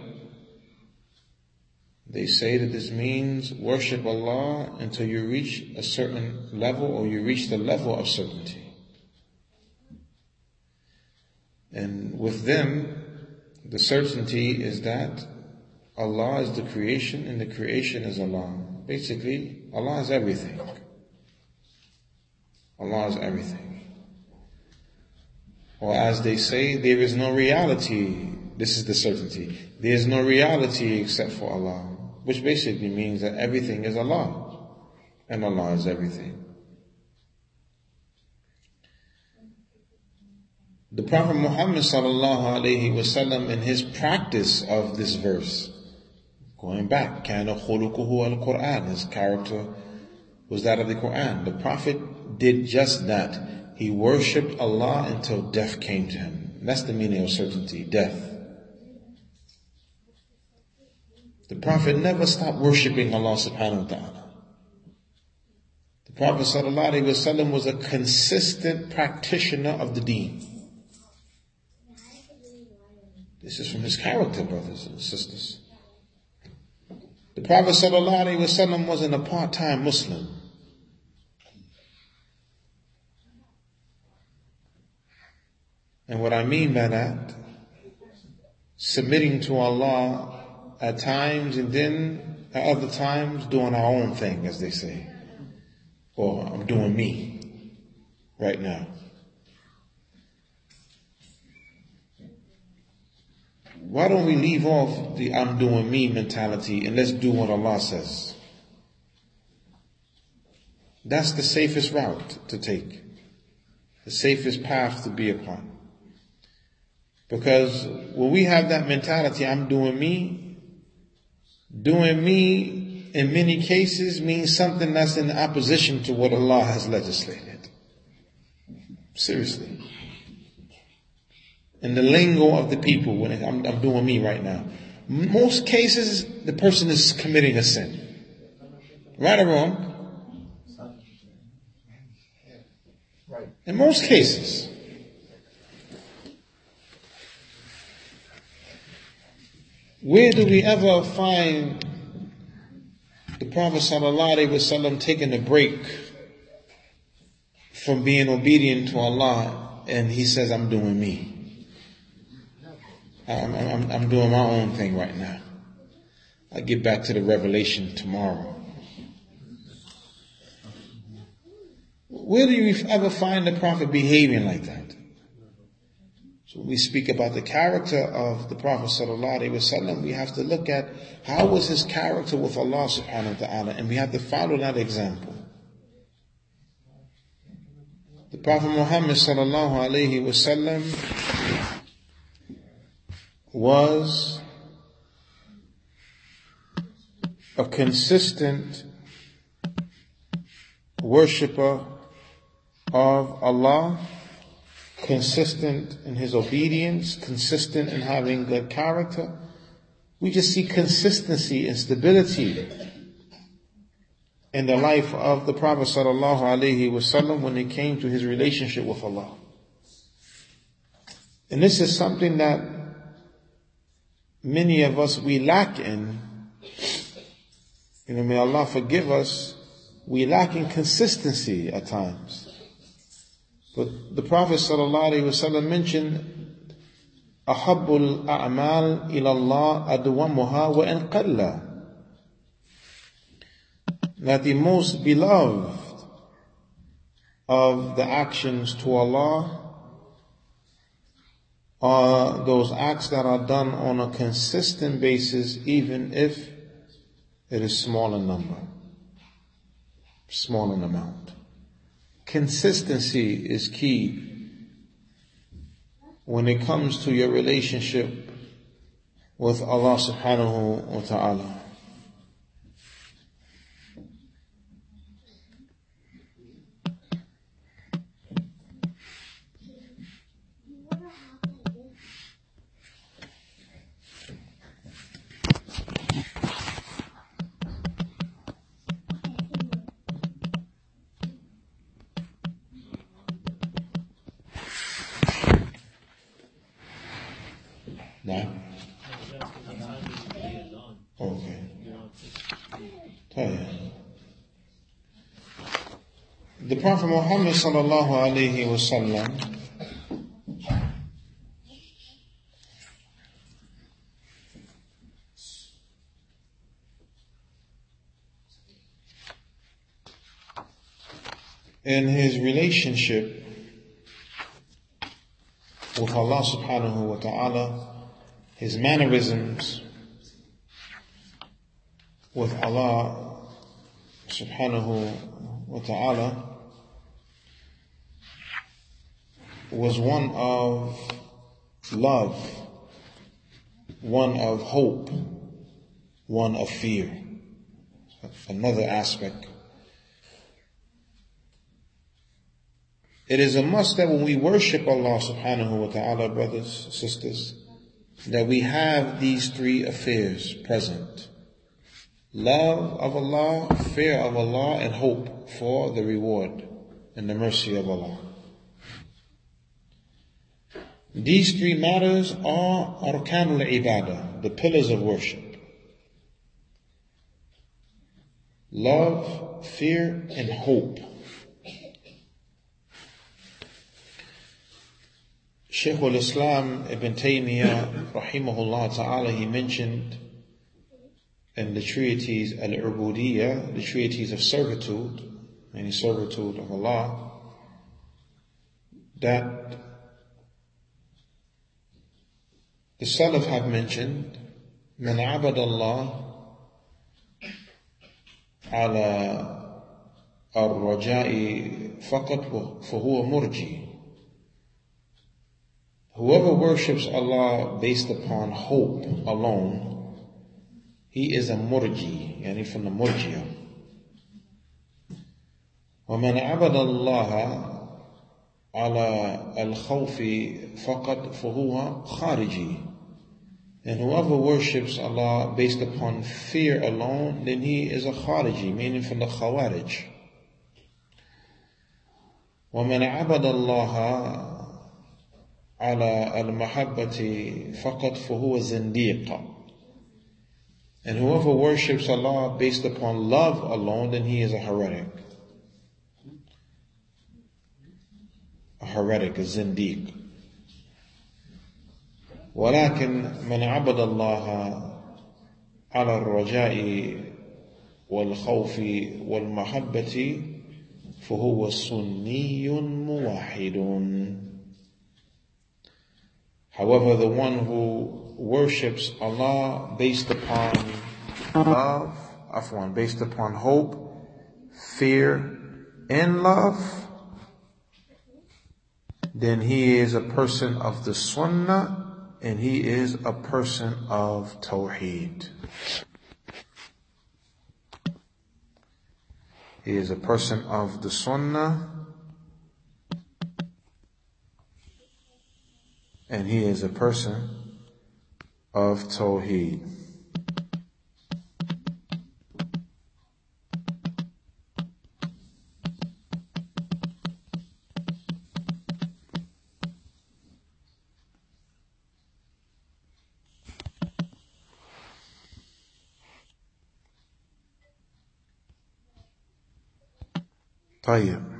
they say that this means worship Allah until you reach a certain level or you reach the level of certainty. And with them, the certainty is that Allah is the creation and the creation is Allah. Basically, Allah is everything. Allah is everything. Or as they say, there is no reality. This is the certainty. There is no reality except for Allah which basically means that everything is Allah, and Allah is everything. The Prophet Muhammad sallallahu alaihi wasallam in his practice of this verse, going back, kana khuluquhu al-Quran, his character was that of the Quran. The Prophet did just that. He worshipped Allah until death came to him. That's the meaning of certainty, death. The Prophet never stopped worshipping Allah subhanahu wa ta'ala. The Prophet sallallahu alayhi wasallam was a consistent practitioner of the deen. This is from his character, brothers and sisters. The Prophet wasallam wasn't a part-time Muslim. And what I mean by that, submitting to Allah at times and then at other times doing our own thing, as they say. Or I'm doing me right now. Why don't we leave off the I'm doing me mentality and let's do what Allah says? That's the safest route to take. The safest path to be upon. Because when we have that mentality, I'm doing me, Doing me in many cases means something that's in opposition to what Allah has legislated. Seriously. In the lingo of the people, when I'm, I'm doing me right now, most cases the person is committing a sin. Right or wrong? In most cases. Where do we ever find the Prophet ﷺ taking a break from being obedient to Allah and he says, I'm doing me. I'm, I'm, I'm doing my own thing right now. I'll get back to the revelation tomorrow. Where do you ever find the Prophet behaving like that? So when we speak about the character of the Prophet sallallahu we have to look at how was his character with Allah subhanahu wa ta'ala, and we have to follow that example. The Prophet Muhammad sallallahu alaihi wasallam was a consistent worshipper of Allah consistent in his obedience, consistent in having good character. We just see consistency and stability. in the life of the Prophet sallallahu alaihi wasallam when it came to his relationship with Allah. And this is something that many of us we lack in. You know, may Allah forgive us. We lack in consistency at times. But the Prophet sallallahu alaihi wasallam mentioned أحب الأعمال إلى الله أدومها وإن قل that the most beloved of the actions to Allah are those acts that are done on a consistent basis, even if it is small in number, small in amount. Consistency is key when it comes to your relationship with Allah subhanahu wa ta'ala. The Prophet Muhammad sallallahu alayhi wa sallam in his relationship with Allah subhanahu wa ta'ala his mannerisms with Allah subhanahu wa ta'ala was one of love, one of hope, one of fear. Another aspect. It is a must that when we worship Allah subhanahu wa ta'ala, brothers, sisters, that we have these three affairs present. Love of Allah, fear of Allah, and hope for the reward and the mercy of Allah. These three matters are arkan al-ibadah, the pillars of worship. Love, fear, and hope. Shaykh al-Islam Ibn Taymiyyah rahimahullah ta'ala, he mentioned in the treatise Al-Ubudiyya, the treatise of servitude, meaning servitude of Allah, that the Salaf have mentioned, من عبد الله على الرجاء فقط فهو مرجي Whoever worships Allah based upon hope alone, he is a murji, yani from the murjia. ومن عبد الله على الخوف فقط فهو خارجي. And whoever worships Allah based upon fear alone, then he is a khariji, meaning from the khawarij. ومن عبد الله على المحبة فقط فهو زنديق and whoever worships Allah based upon love alone then he is a heretic a heretic a zindiq ولكن من عبد الله على الرجاء والخوف والمحبة فهو سني موحد However, the one who worships Allah based upon love, afwan, based upon hope, fear, and love, then he is a person of the sunnah and he is a person of tawheed. He is a person of the sunnah and he is a person of Tawheed. طيب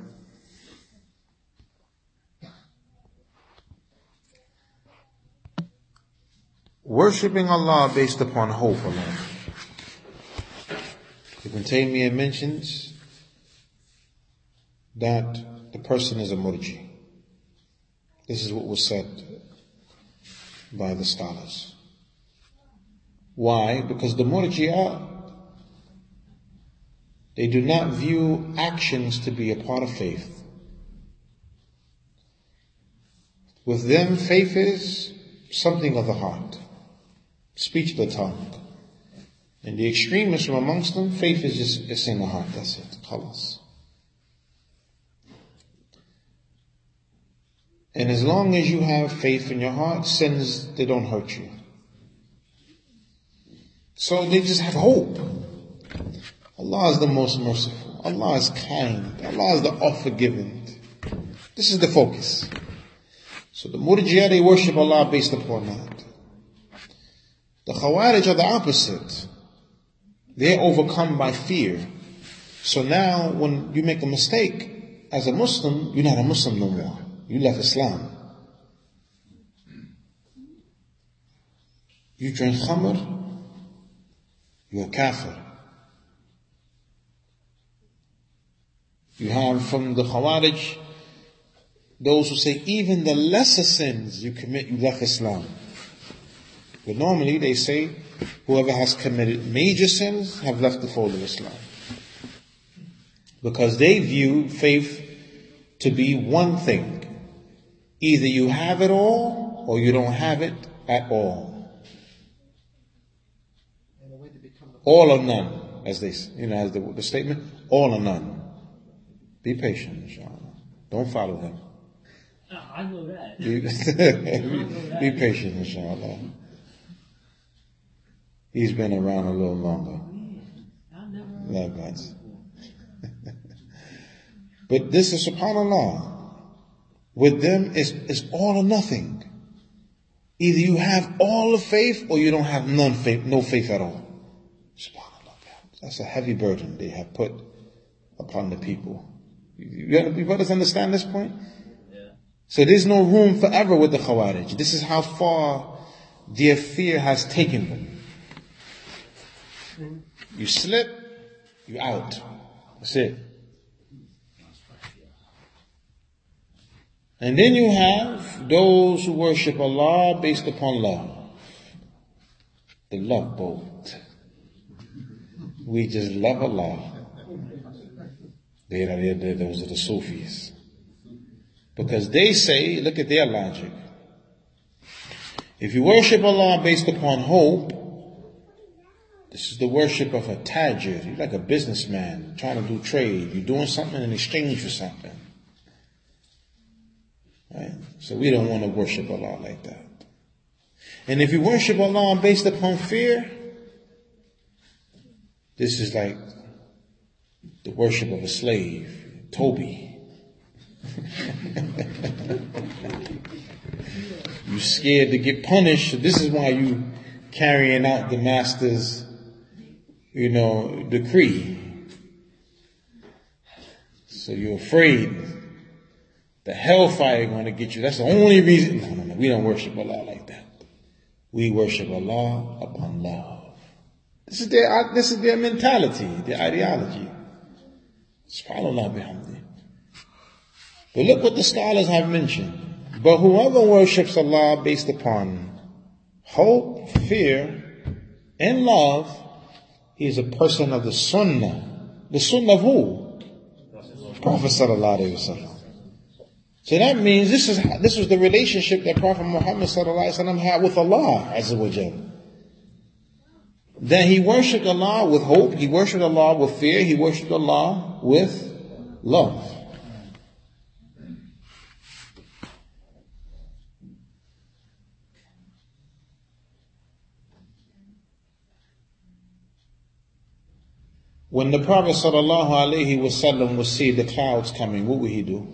Worshipping Allah based upon hope alone. Ibn Taymiyyah mentions that the person is a murji. This is what was said by the scholars. Why? Because the murji'ah, they do not view actions to be a part of faith. With them, faith is something of the heart, speech of the tongue. And the extremists from amongst them, faith is just it's in the heart. That's it. Khalas. And as long as you have faith in your heart, sins they don't hurt you. So they just have hope. Allah is the most merciful. Allah is kind. Allah is the all-forgiving. This is the focus. So the Murjiya, they worship Allah based upon that. The Khawarij are the opposite. They're overcome by fear. So now when you make a mistake as a Muslim, you're not a Muslim no more. You left Islam. You drink khamr, you're a kafir. You have from the Khawarij those who say even the lesser sins you commit, you left Islam. But normally they say whoever has committed major sins have left the fold of Islam. Because they view faith to be one thing. Either you have it all or you don't have it at all. All or none, as they, you know, as the, the statement, all or none. Be patient, inshallah. Don't follow him. Ah, I know that. Be, be patient, inshallah. He's been around a little longer. I never. But this is subhanAllah. With them, it's, it's all or nothing. Either you have all the faith or you don't have none faith, no faith at all. Subhanallah. That's a heavy burden they have put upon the people. You, you, you brothers understand this point? So there's no room forever with the Khawarij. This is how far their fear has taken them. You slip, you out. That's it. And then you have those who worship Allah based upon love. The love boat. We just love Allah. They are, they those are the Sufis. Because they say, look at their logic. If you worship Allah based upon hope, this is the worship of a tajir. You're like a businessman trying to do trade. You're doing something in exchange for something. Right? So we don't want to worship Allah like that. And if you worship Allah based upon fear, this is like the worship of a slave, Toby. you scared to get punished. This is why you carrying out the master's, you know, decree. So you're afraid the hellfire going to get you. That's the only reason. No, no, no. We don't worship Allah like that. We worship Allah upon love. This is their, this is their mentality, their ideology. Subhanallah bihamdi. But look what the scholars have mentioned. But whoever worships Allah based upon hope, fear, and love, he is a person of the sunnah. The sunnah of who? Prophet sallallahu alaihi wasallam. So that means this is this was the relationship that Prophet Muhammad sallallahu alaihi wasallam had with Allah azza wa jalla. That he worshipped Allah with hope, he worshipped Allah with fear, he worshipped Allah with love. When the Prophet sallallahu alaihi wasallam would see the clouds coming, what would he do?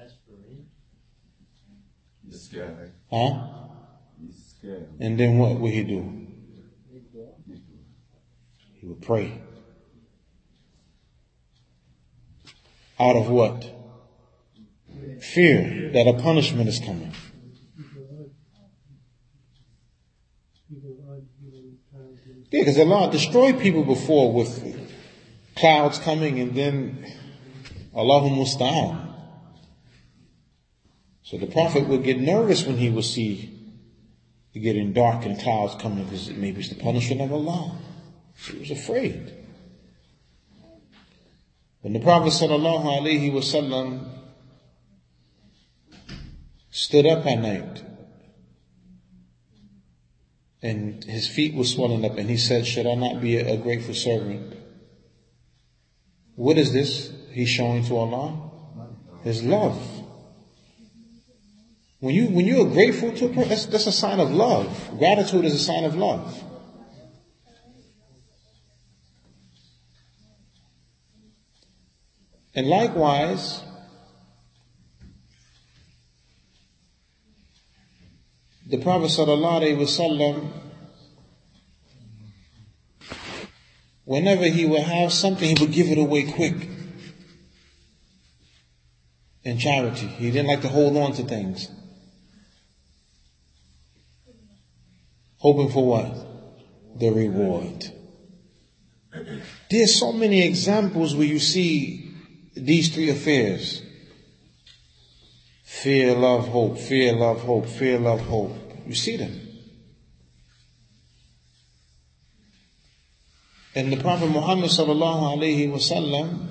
Ask for. He's scared. Huh? And then what would he do? He would pray. Out of what? Fear that a punishment is coming. Yeah, because Allah destroyed people before with clouds coming and then Allahu musta'an. So the Prophet would get nervous when he would see it getting dark and clouds coming because maybe it's the punishment of Allah. So he was afraid. When the Prophet sallallahu alaihi wasallam stood up at night and his feet were swelling up and he said, should I not be a, grateful servant? What is this he's showing to Allah? His love. When you, when you are grateful to a person, that's, that's a sign of love. Gratitude is a sign of love. And likewise, the Prophet ﷺ, whenever he would have something, he would give it away quick. In charity. He didn't like to hold on to things. Hoping for what? The reward. There's so many examples where you see these three affairs. Fear, love, hope, fear, love, hope, fear, love, hope. You see them. And the Prophet Muhammad sallallahu alayhi wasallam,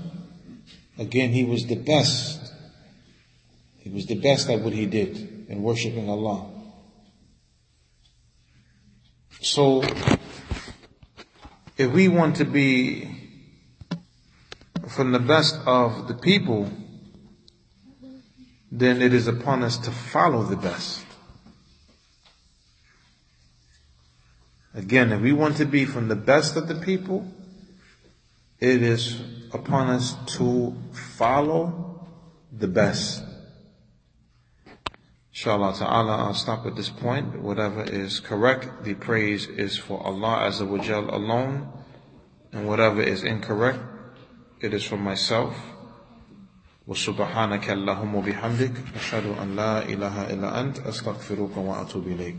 again, he was the best. He was the best at what he did in worshiping Allah. So, if we want to be from the best of the people, then it is upon us to follow the best. Again, if we want to be from the best of the people, it is upon us to follow the best. Inshallah ta'ala, I'll stop at this point. Whatever is correct, the praise is for Allah Azza wa Jal alone. And whatever is incorrect, it is from myself. وسبحانك اللهم وبحمدك أشهد أن لا إله إلا أنت أستغفرك وأتوب إليك